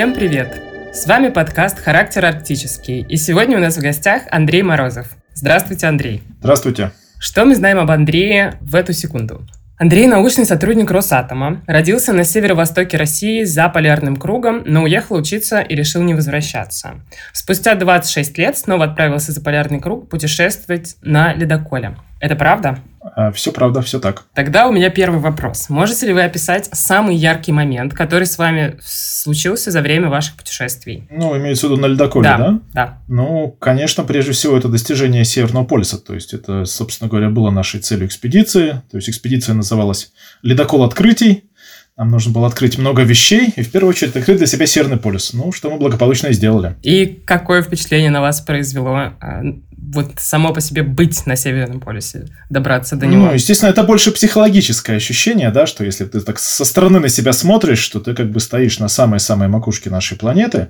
Всем привет! С вами подкаст «Характер арктический», и сегодня у нас в гостях Андрей Морозов. Здравствуйте, Андрей. Здравствуйте. Что мы знаем об Андрее в эту секунду? Андрей – научный сотрудник Росатома, родился на северо-востоке России за полярным кругом, но уехал учиться и решил не возвращаться. Спустя 26 лет снова отправился за полярный круг путешествовать на ледоколе. Это правда? А, все правда, все так. Тогда у меня первый вопрос. Можете ли вы описать самый яркий момент, который с вами случился за время ваших путешествий? Ну, имеется в виду на ледоколе, да? Да, да. Ну, конечно, прежде всего это достижение Северного полюса. То есть это, собственно говоря, было нашей целью экспедиции. То есть экспедиция называлась «Ледокол открытий». Нам нужно было открыть много вещей, и в первую очередь открыть для себя Северный полюс. Ну, что мы благополучно и сделали. И какое впечатление на вас произвело а, вот само по себе быть на Северном полюсе, добраться до него? Ну, естественно, это больше психологическое ощущение, да, что если ты так со стороны на себя смотришь, что ты как бы стоишь на самой-самой макушке нашей планеты,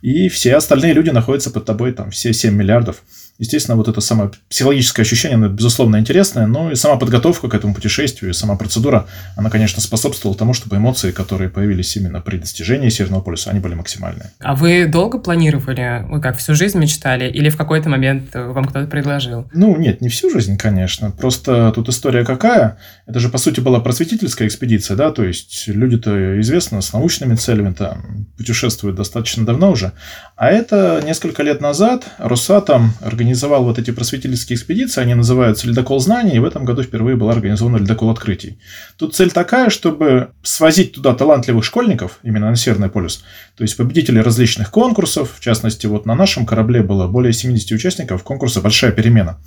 и все остальные люди находятся под тобой, там, все 7 миллиардов. Естественно, вот это самое психологическое ощущение, оно, безусловно, интересное, но и сама подготовка к этому путешествию, и сама процедура, она, конечно, способствовала тому, чтобы эмоции, которые появились именно при достижении Северного полюса, они были максимальные. А вы долго планировали? Вы как, всю жизнь мечтали? Или в какой-то момент вам кто-то предложил? Ну, нет, не всю жизнь, конечно. Просто тут история какая? Это же, по сути, была просветительская экспедиция, да, то есть люди-то, известно, с научными целями там путешествуют достаточно давно уже. А это несколько лет назад Росатом организовал организовал вот эти просветительские экспедиции, они называются «Ледокол знаний», и в этом году впервые была организована «Ледокол открытий». Тут цель такая, чтобы свозить туда талантливых школьников, именно на Северный полюс, то есть победителей различных конкурсов, в частности, вот на нашем корабле было более 70 участников конкурса «Большая перемена»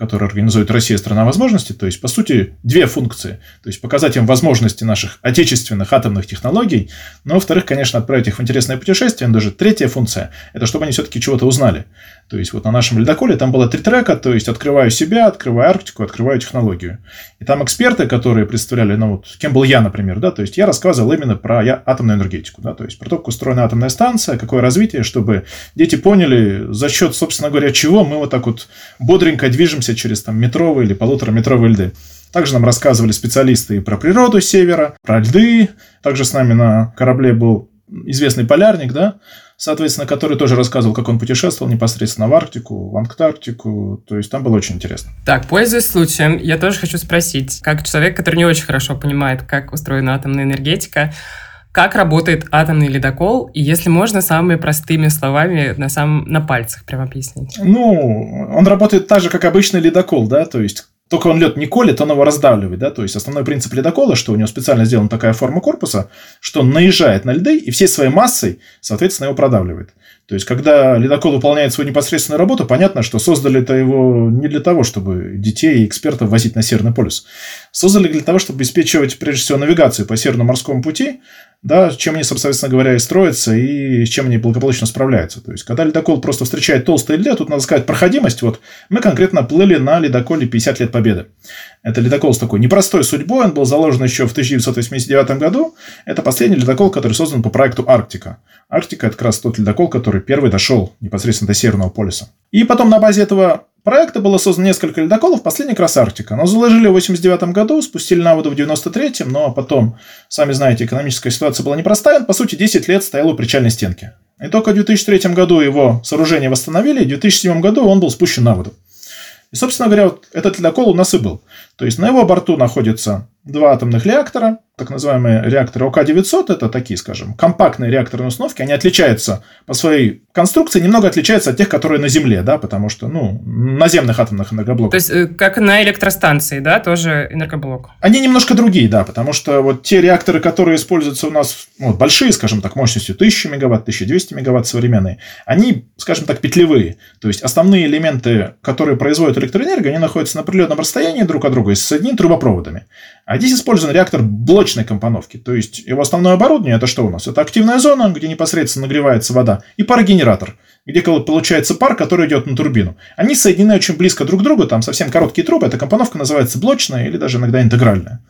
который организует Россия страна возможностей, то есть, по сути, две функции. То есть, показать им возможности наших отечественных атомных технологий, но, во-вторых, конечно, отправить их в интересное путешествие. Но даже третья функция – это чтобы они все-таки чего-то узнали. То есть, вот на нашем ледоколе там было три трека, то есть, открываю себя, открываю Арктику, открываю технологию. И там эксперты, которые представляли, ну вот, кем был я, например, да, то есть, я рассказывал именно про я, атомную энергетику, да, то есть, про то, как устроена атомная станция, какое развитие, чтобы дети поняли, за счет, собственно говоря, чего мы вот так вот бодренько движемся движемся через там, метровые или полутораметровые льды. Также нам рассказывали специалисты и про природу севера, про льды. Также с нами на корабле был известный полярник, да, соответственно, который тоже рассказывал, как он путешествовал непосредственно в Арктику, в Антарктику. То есть там было очень интересно. Так, пользуясь случаем, я тоже хочу спросить, как человек, который не очень хорошо понимает, как устроена атомная энергетика, как работает атомный ледокол, и если можно, самыми простыми словами на, самом, на пальцах прям объяснить. Ну, он работает так же, как обычный ледокол, да, то есть только он лед не колет, он его раздавливает, да, то есть основной принцип ледокола, что у него специально сделана такая форма корпуса, что он наезжает на льды и всей своей массой, соответственно, его продавливает. То есть, когда ледокол выполняет свою непосредственную работу, понятно, что создали-то его не для того, чтобы детей и экспертов возить на Северный полюс. Создали для того, чтобы обеспечивать, прежде всего, навигацию по Северному морскому пути, да, чем они, собственно говоря, и строятся, и с чем они благополучно справляются. То есть, когда ледокол просто встречает толстые льды, тут надо сказать проходимость. Вот мы конкретно плыли на ледоколе 50 лет Победы. Это ледокол с такой непростой судьбой, он был заложен еще в 1989 году. Это последний ледокол, который создан по проекту Арктика. Арктика – это как раз тот ледокол, который первый дошел непосредственно до Северного полюса. И потом на базе этого проекта было создано несколько ледоколов, последний как раз Арктика. Но заложили в 89 году, спустили на воду в 93-м, но потом, сами знаете, экономическая ситуация была непростая, он, по сути, 10 лет стоял у причальной стенки. И только в 2003 году его сооружение восстановили, и в 2007 году он был спущен на воду. И, собственно говоря, вот этот ледокол у нас и был. То есть на его борту находится два атомных реактора, так называемые реакторы ОК-900, это такие, скажем, компактные реакторные установки, они отличаются по своей конструкции, немного отличаются от тех, которые на Земле, да, потому что, ну, наземных атомных энергоблоков. То есть, э, как на электростанции, да, тоже энергоблок? Они немножко другие, да, потому что вот те реакторы, которые используются у нас, ну, большие, скажем так, мощностью 1000 мегаватт, 1200 мегаватт современные, они, скажем так, петлевые. То есть, основные элементы, которые производят электроэнергию, они находятся на определенном расстоянии друг от друга и соединены трубопроводами. А здесь использован реактор блочной компоновки. То есть его основное оборудование это что у нас? Это активная зона, где непосредственно нагревается вода, и парогенератор, где получается пар, который идет на турбину. Они соединены очень близко друг к другу, там совсем короткие трубы, эта компоновка называется блочная или даже иногда интегральная.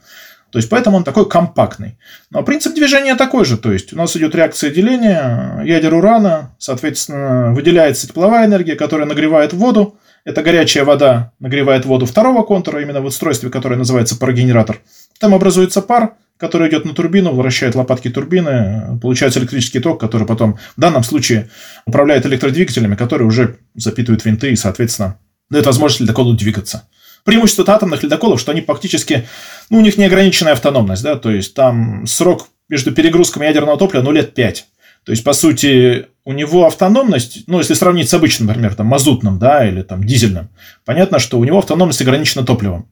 То есть, поэтому он такой компактный. Но принцип движения такой же. То есть, у нас идет реакция деления ядер урана, соответственно, выделяется тепловая энергия, которая нагревает воду, эта горячая вода нагревает воду второго контура, именно в устройстве, которое называется парогенератор. Там образуется пар, который идет на турбину, вращает лопатки турбины, получается электрический ток, который потом в данном случае управляет электродвигателями, которые уже запитывают винты и, соответственно, дает возможность ледоколу двигаться. Преимущество атомных ледоколов, что они фактически, ну, у них неограниченная автономность, да, то есть там срок между перегрузками ядерного топлива, ну, лет 5. То есть, по сути, у него автономность, ну, если сравнить с обычным, например, там, мазутным, да, или там дизельным, понятно, что у него автономность ограничена топливом.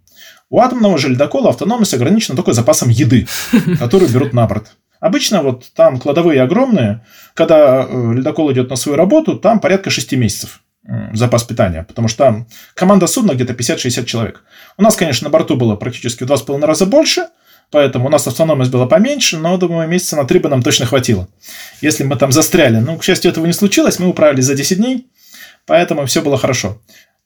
У атомного же ледокола автономность ограничена только запасом еды, которую берут на борт. Обычно вот там кладовые огромные, когда э, ледокол идет на свою работу, там порядка 6 месяцев запас питания, потому что там команда судна где-то 50-60 человек. У нас, конечно, на борту было практически в 2,5 раза больше, поэтому у нас автономность была поменьше, но, думаю, месяца на 3 бы нам точно хватило. Если мы там застряли. Ну, к счастью, этого не случилось, мы управились за 10 дней, поэтому все было хорошо.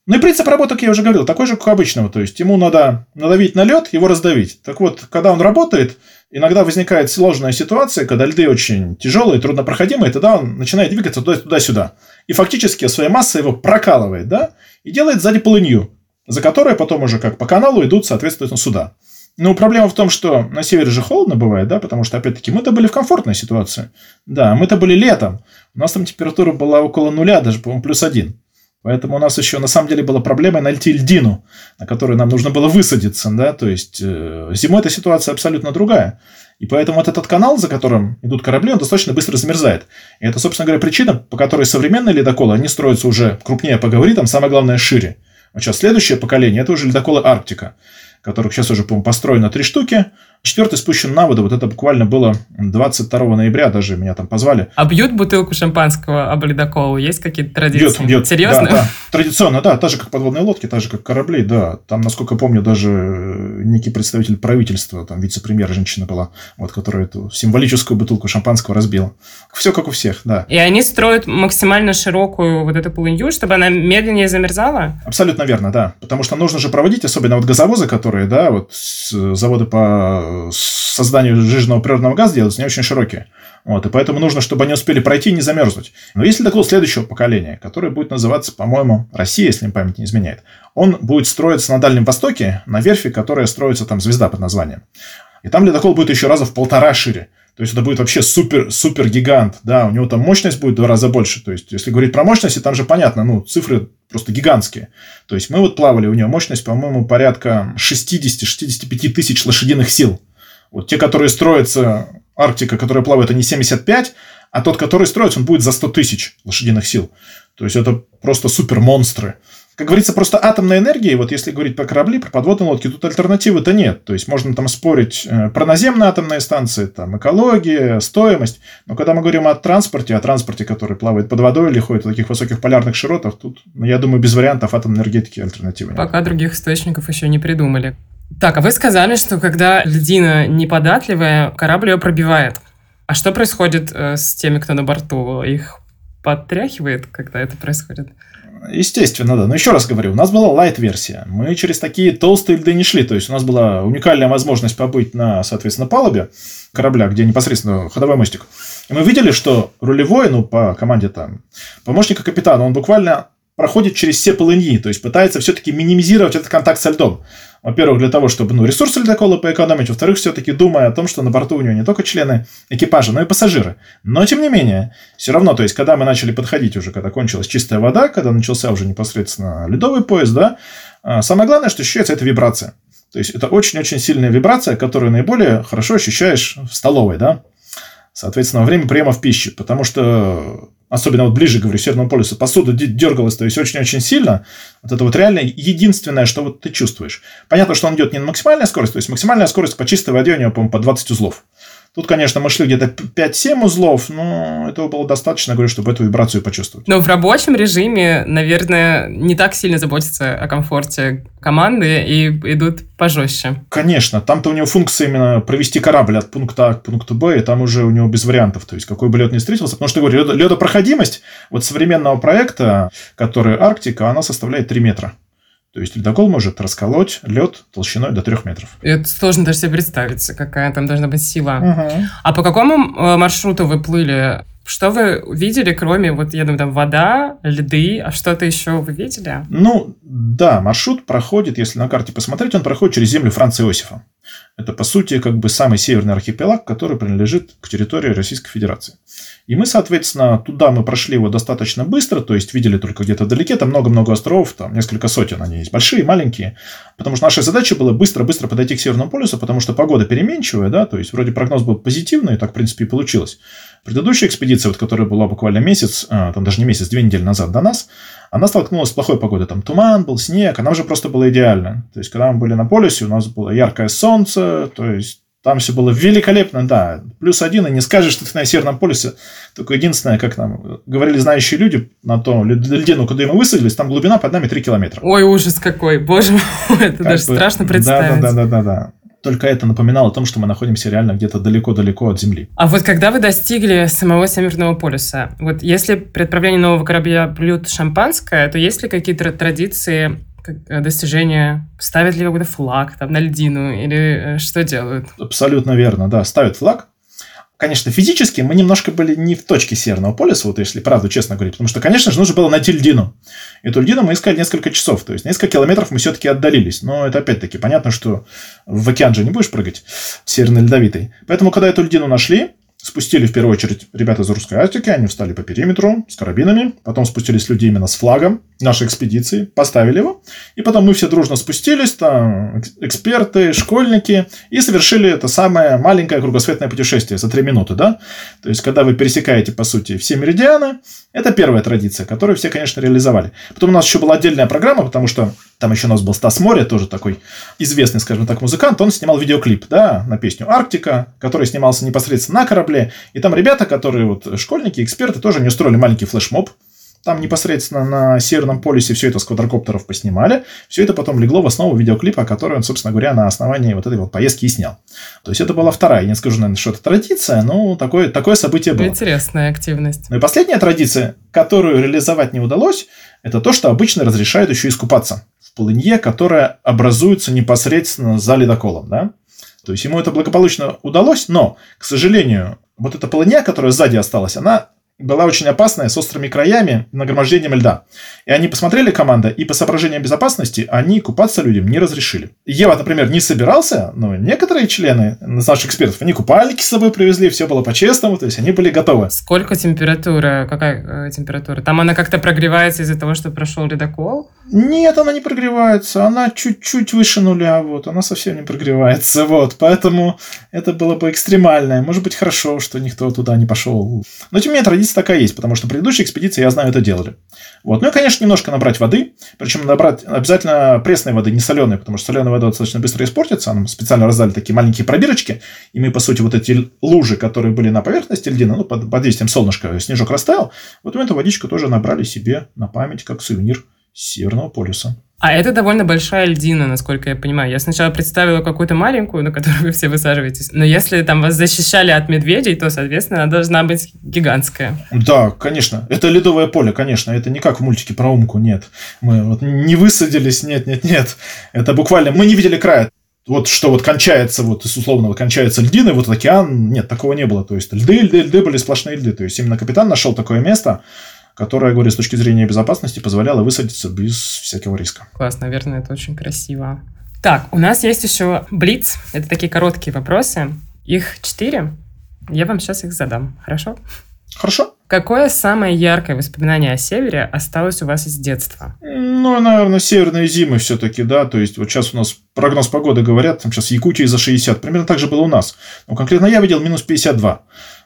Ну и принцип работы, как я уже говорил, такой же, как у обычного. То есть ему надо надавить на лед, его раздавить. Так вот, когда он работает, иногда возникает сложная ситуация, когда льды очень тяжелые, труднопроходимые, тогда он начинает двигаться туда-сюда. И фактически своей массой его прокалывает, да, и делает сзади полынью, за которой потом уже как по каналу идут, соответственно, сюда. Но проблема в том, что на севере же холодно бывает, да, потому что, опять-таки, мы-то были в комфортной ситуации. Да, мы-то были летом. У нас там температура была около нуля, даже, по-моему, плюс один. Поэтому у нас еще на самом деле была проблема найти льдину, на которую нам нужно было высадиться. Да? То есть э, зимой эта ситуация абсолютно другая. И поэтому вот этот канал, за которым идут корабли, он достаточно быстро замерзает. И это, собственно говоря, причина, по которой современные ледоколы, они строятся уже крупнее по габаритам, самое главное, шире. Вот сейчас следующее поколение, это уже ледоколы Арктика, которых сейчас уже, по-моему, построено три штуки – Четвертый спущен на воду, вот это буквально было 22 ноября, даже меня там позвали. А бьют бутылку шампанского об ледоколу? Есть какие-то традиции? Бьют, бьют. Серьезно? Да, да. Традиционно, да, так же, как подводные лодки, так же, как корабли, да. Там, насколько помню, даже некий представитель правительства, там вице-премьер женщина была, вот, которая эту символическую бутылку шампанского разбила. Все как у всех, да. И они строят максимально широкую вот эту полынью, чтобы она медленнее замерзала? Абсолютно верно, да. Потому что нужно же проводить, особенно вот газовозы, которые, да, вот заводы по созданию жирного природного газа делаются не очень широкие. Вот, и поэтому нужно, чтобы они успели пройти и не замерзнуть. Но если такого следующего поколения, которое будет называться, по-моему, Россия, если память не изменяет, он будет строиться на Дальнем Востоке, на верфи, которая строится там «Звезда» под названием. И там ледокол будет еще раза в полтора шире. То есть, это будет вообще супер, супер гигант. Да, у него там мощность будет в два раза больше. То есть, если говорить про мощности, там же понятно, ну, цифры просто гигантские. То есть, мы вот плавали, у него мощность, по-моему, порядка 60-65 тысяч лошадиных сил. Вот те, которые строятся, Арктика, которая плавает, они 75, а тот, который строится, он будет за 100 тысяч лошадиных сил. То есть, это просто супер монстры. Как говорится, просто атомная энергия, вот если говорить про корабли, про подводные лодки, тут альтернативы-то нет. То есть, можно там спорить э, про наземные атомные станции, там, экология, стоимость. Но когда мы говорим о транспорте, о транспорте, который плавает под водой или ходит в таких высоких полярных широтах, тут, ну, я думаю, без вариантов атомной энергетики альтернативы нет. Пока других источников еще не придумали. Так, а вы сказали, что когда льдина неподатливая, корабль ее пробивает. А что происходит э, с теми, кто на борту? Их подтряхивает, когда это происходит? Естественно, да. Но еще раз говорю, у нас была лайт-версия. Мы через такие толстые льды не шли. То есть, у нас была уникальная возможность побыть на, соответственно, палубе корабля, где непосредственно ходовой мостик. И мы видели, что рулевой, ну, по команде там, помощника капитана, он буквально проходит через все полыньи, то есть пытается все-таки минимизировать этот контакт со льдом. Во-первых, для того, чтобы ну, ресурсы ледокола поэкономить, во-вторых, все-таки думая о том, что на борту у него не только члены экипажа, но и пассажиры. Но, тем не менее, все равно, то есть, когда мы начали подходить уже, когда кончилась чистая вода, когда начался уже непосредственно ледовый поезд, да, а, самое главное, что ощущается, это вибрация. То есть, это очень-очень сильная вибрация, которую наиболее хорошо ощущаешь в столовой, да, соответственно, во время приема в пищи, потому что особенно вот ближе, говорю, Северному полюсу, посуда дергалась, то есть очень-очень сильно. Вот это вот реально единственное, что вот ты чувствуешь. Понятно, что он идет не на максимальной скорости, то есть максимальная скорость по чистой воде у него, по-моему, по 20 узлов. Тут, конечно, мы шли где-то 5-7 узлов, но этого было достаточно, говорю, чтобы эту вибрацию почувствовать. Но в рабочем режиме, наверное, не так сильно заботятся о комфорте команды и идут пожестче. Конечно, там-то у него функция именно провести корабль от пункта А к пункту Б, и там уже у него без вариантов, то есть какой бы лед не встретился, потому что, говорю, ледопроходимость вот современного проекта, который Арктика, она составляет 3 метра. То есть ледокол может расколоть лед толщиной до 3 метров. Это сложно даже себе представить, какая там должна быть сила. Угу. А по какому э, маршруту вы плыли? Что вы видели, кроме, вот я думаю, там вода, льды, а что-то еще вы видели? Ну, да, маршрут проходит, если на карте посмотреть, он проходит через землю Франца Иосифа. Это, по сути, как бы самый северный архипелаг, который принадлежит к территории Российской Федерации. И мы, соответственно, туда мы прошли его достаточно быстро, то есть видели только где-то вдалеке, там много-много островов, там несколько сотен они есть, большие, маленькие. Потому что наша задача была быстро-быстро подойти к Северному полюсу, потому что погода переменчивая, да, то есть вроде прогноз был позитивный, так, в принципе, и получилось. Предыдущая экспедиция, вот, которая была буквально месяц, а, там даже не месяц, две недели назад до нас, она столкнулась с плохой погодой. Там туман был, снег, а нам же просто было идеально. То есть, когда мы были на полюсе, у нас было яркое солнце, то есть, там все было великолепно, да. Плюс один, и не скажешь, что ты на Северном полюсе. Только единственное, как нам говорили знающие люди на том льдину, куда мы высадились, там глубина под нами 3 километра. Ой, ужас какой, боже мой, это как даже бы, страшно представить. Да, да, да, да, да. Только это напоминало о том, что мы находимся реально где-то далеко-далеко от Земли. А вот когда вы достигли самого Северного полюса, вот если при отправлении нового корабля блюд шампанское, то есть ли какие-то традиции Э, достижения? Ставят ли какой-то флаг там на льдину или э, что делают? Абсолютно верно, да, ставят флаг. Конечно, физически мы немножко были не в точке Северного полюса, вот если правду честно говорить, потому что, конечно же, нужно было найти льдину. Эту льдину мы искали несколько часов, то есть несколько километров мы все-таки отдалились. Но это опять-таки понятно, что в океан же не будешь прыгать, Северный Ледовитый. Поэтому, когда эту льдину нашли, Спустили в первую очередь ребята из русской Арктики, они встали по периметру с карабинами, потом спустились люди именно с флагом нашей экспедиции, поставили его, и потом мы все дружно спустились, там эксперты, школьники, и совершили это самое маленькое кругосветное путешествие за три минуты, да? То есть, когда вы пересекаете, по сути, все меридианы, это первая традиция, которую все, конечно, реализовали. Потом у нас еще была отдельная программа, потому что там еще у нас был Стас Море, тоже такой известный, скажем так, музыкант. Он снимал видеоклип, да, на песню «Арктика», который снимался непосредственно на корабле. И там ребята, которые вот школьники, эксперты, тоже не устроили маленький флешмоб. Там непосредственно на Северном полюсе все это с квадрокоптеров поснимали. Все это потом легло в основу видеоклипа, который он, собственно говоря, на основании вот этой вот поездки и снял. То есть, это была вторая, я не скажу, наверное, что это традиция, но такое, такое событие было. Интересная активность. Ну и последняя традиция, которую реализовать не удалось, это то, что обычно разрешают еще искупаться в полынье, которая образуется непосредственно за ледоколом. Да? То есть, ему это благополучно удалось, но, к сожалению, вот эта полынья, которая сзади осталась, она была очень опасная, с острыми краями, нагромождением льда. И они посмотрели команда, и по соображениям безопасности они купаться людям не разрешили. Ева, например, не собирался, но некоторые члены наших экспертов, они купальники с собой привезли, все было по-честному, то есть они были готовы. Сколько температура? Какая э, температура? Там она как-то прогревается из-за того, что прошел ледокол? Нет, она не прогревается, она чуть-чуть выше нуля, вот, она совсем не прогревается, вот, поэтому это было бы экстремальное. Может быть, хорошо, что никто туда не пошел. Но тем не менее, традиция такая есть, потому что предыдущие экспедиции, я знаю, это делали. Вот. Ну и, конечно, немножко набрать воды, причем набрать обязательно пресной воды, не соленой, потому что соленая вода достаточно быстро испортится. Нам специально раздали такие маленькие пробирочки, и мы, по сути, вот эти лужи, которые были на поверхности льдины, ну, под, под действием солнышка снежок растаял, вот мы эту водичку тоже набрали себе на память, как сувенир Северного полюса. А это довольно большая льдина, насколько я понимаю. Я сначала представила какую-то маленькую, на которую вы все высаживаетесь. Но если там вас защищали от медведей, то, соответственно, она должна быть гигантская. Да, конечно. Это ледовое поле, конечно. Это не как в мультике про Умку, нет. Мы вот не высадились, нет, нет, нет. Это буквально... Мы не видели края вот что вот кончается, вот условно вот кончается льдины, вот океан, нет, такого не было. То есть льды, льды, льды были сплошные льды. То есть именно капитан нашел такое место, которая, говорю, с точки зрения безопасности позволяла высадиться без всякого риска. Класс, наверное, это очень красиво. Так, у нас есть еще Блиц. Это такие короткие вопросы. Их четыре. Я вам сейчас их задам. Хорошо? Хорошо. Какое самое яркое воспоминание о севере осталось у вас из детства? Ну, наверное, северные зимы все-таки, да. То есть, вот сейчас у нас прогноз погоды говорят, там сейчас Якутия за 60. Примерно так же было у нас. Но конкретно я видел минус 52.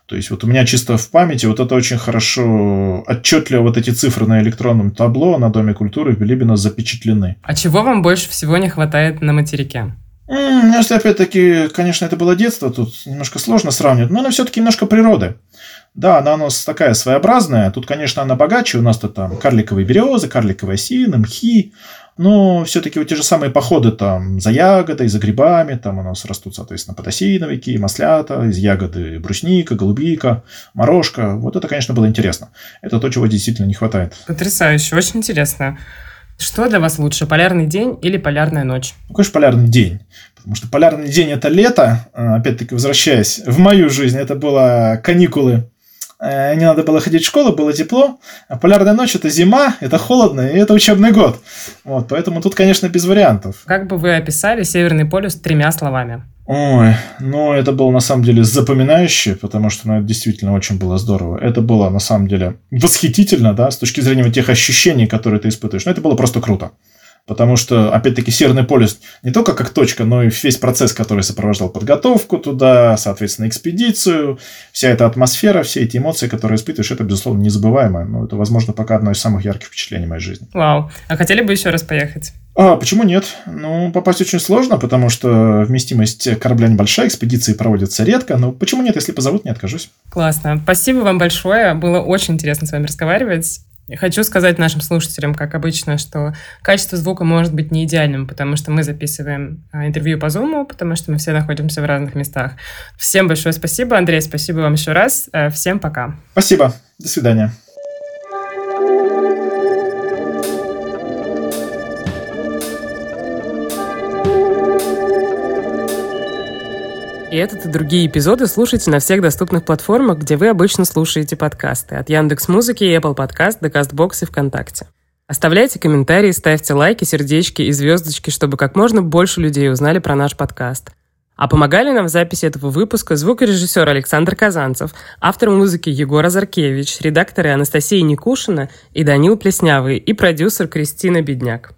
То есть, вот у меня чисто в памяти вот это очень хорошо, отчетливо вот эти цифры на электронном табло на Доме культуры в Билибино запечатлены. А чего вам больше всего не хватает на материке? Mm, если опять-таки, конечно, это было детство, тут немножко сложно сравнивать, но она все-таки немножко природы. Да, она у нас такая своеобразная. Тут, конечно, она богаче. У нас-то там карликовые березы, карликовые осины, мхи. Но все-таки вот те же самые походы там за ягодой, за грибами, там у нас растут, соответственно, подосиновики, маслята, из ягоды брусника, голубика, морожка. Вот это, конечно, было интересно. Это то, чего действительно не хватает. Потрясающе, очень интересно. Что для вас лучше, полярный день или полярная ночь? Ну, конечно, полярный день. Потому что полярный день – это лето. А, опять-таки, возвращаясь в мою жизнь, это было каникулы Э, не надо было ходить в школу, было тепло. А полярная ночь – это зима, это холодно, и это учебный год. Вот, поэтому тут, конечно, без вариантов. Как бы вы описали Северный полюс тремя словами? Ой, ну это было на самом деле запоминающе, потому что ну, это действительно очень было здорово. Это было на самом деле восхитительно, да, с точки зрения тех ощущений, которые ты испытываешь. Но это было просто круто. Потому что, опять-таки, Северный полюс не только как точка, но и весь процесс, который сопровождал подготовку туда, соответственно, экспедицию, вся эта атмосфера, все эти эмоции, которые испытываешь, это, безусловно, незабываемо. Но это, возможно, пока одно из самых ярких впечатлений моей жизни. Вау. А хотели бы еще раз поехать? А, почему нет? Ну, попасть очень сложно, потому что вместимость корабля небольшая, экспедиции проводятся редко. Но почему нет? Если позовут, не откажусь. Классно. Спасибо вам большое. Было очень интересно с вами разговаривать. Хочу сказать нашим слушателям, как обычно, что качество звука может быть не идеальным, потому что мы записываем а, интервью по Zoom, потому что мы все находимся в разных местах. Всем большое спасибо, Андрей, спасибо вам еще раз. Э, всем пока. Спасибо. До свидания. Этот и другие эпизоды слушайте на всех доступных платформах, где вы обычно слушаете подкасты. От Яндекс Музыки, Apple Podcast до Castbox и ВКонтакте. Оставляйте комментарии, ставьте лайки, сердечки и звездочки, чтобы как можно больше людей узнали про наш подкаст. А помогали нам в записи этого выпуска звукорежиссер Александр Казанцев, автор музыки Егор Азаркевич, редакторы Анастасия Никушина и Данил Плеснявый и продюсер Кристина Бедняк.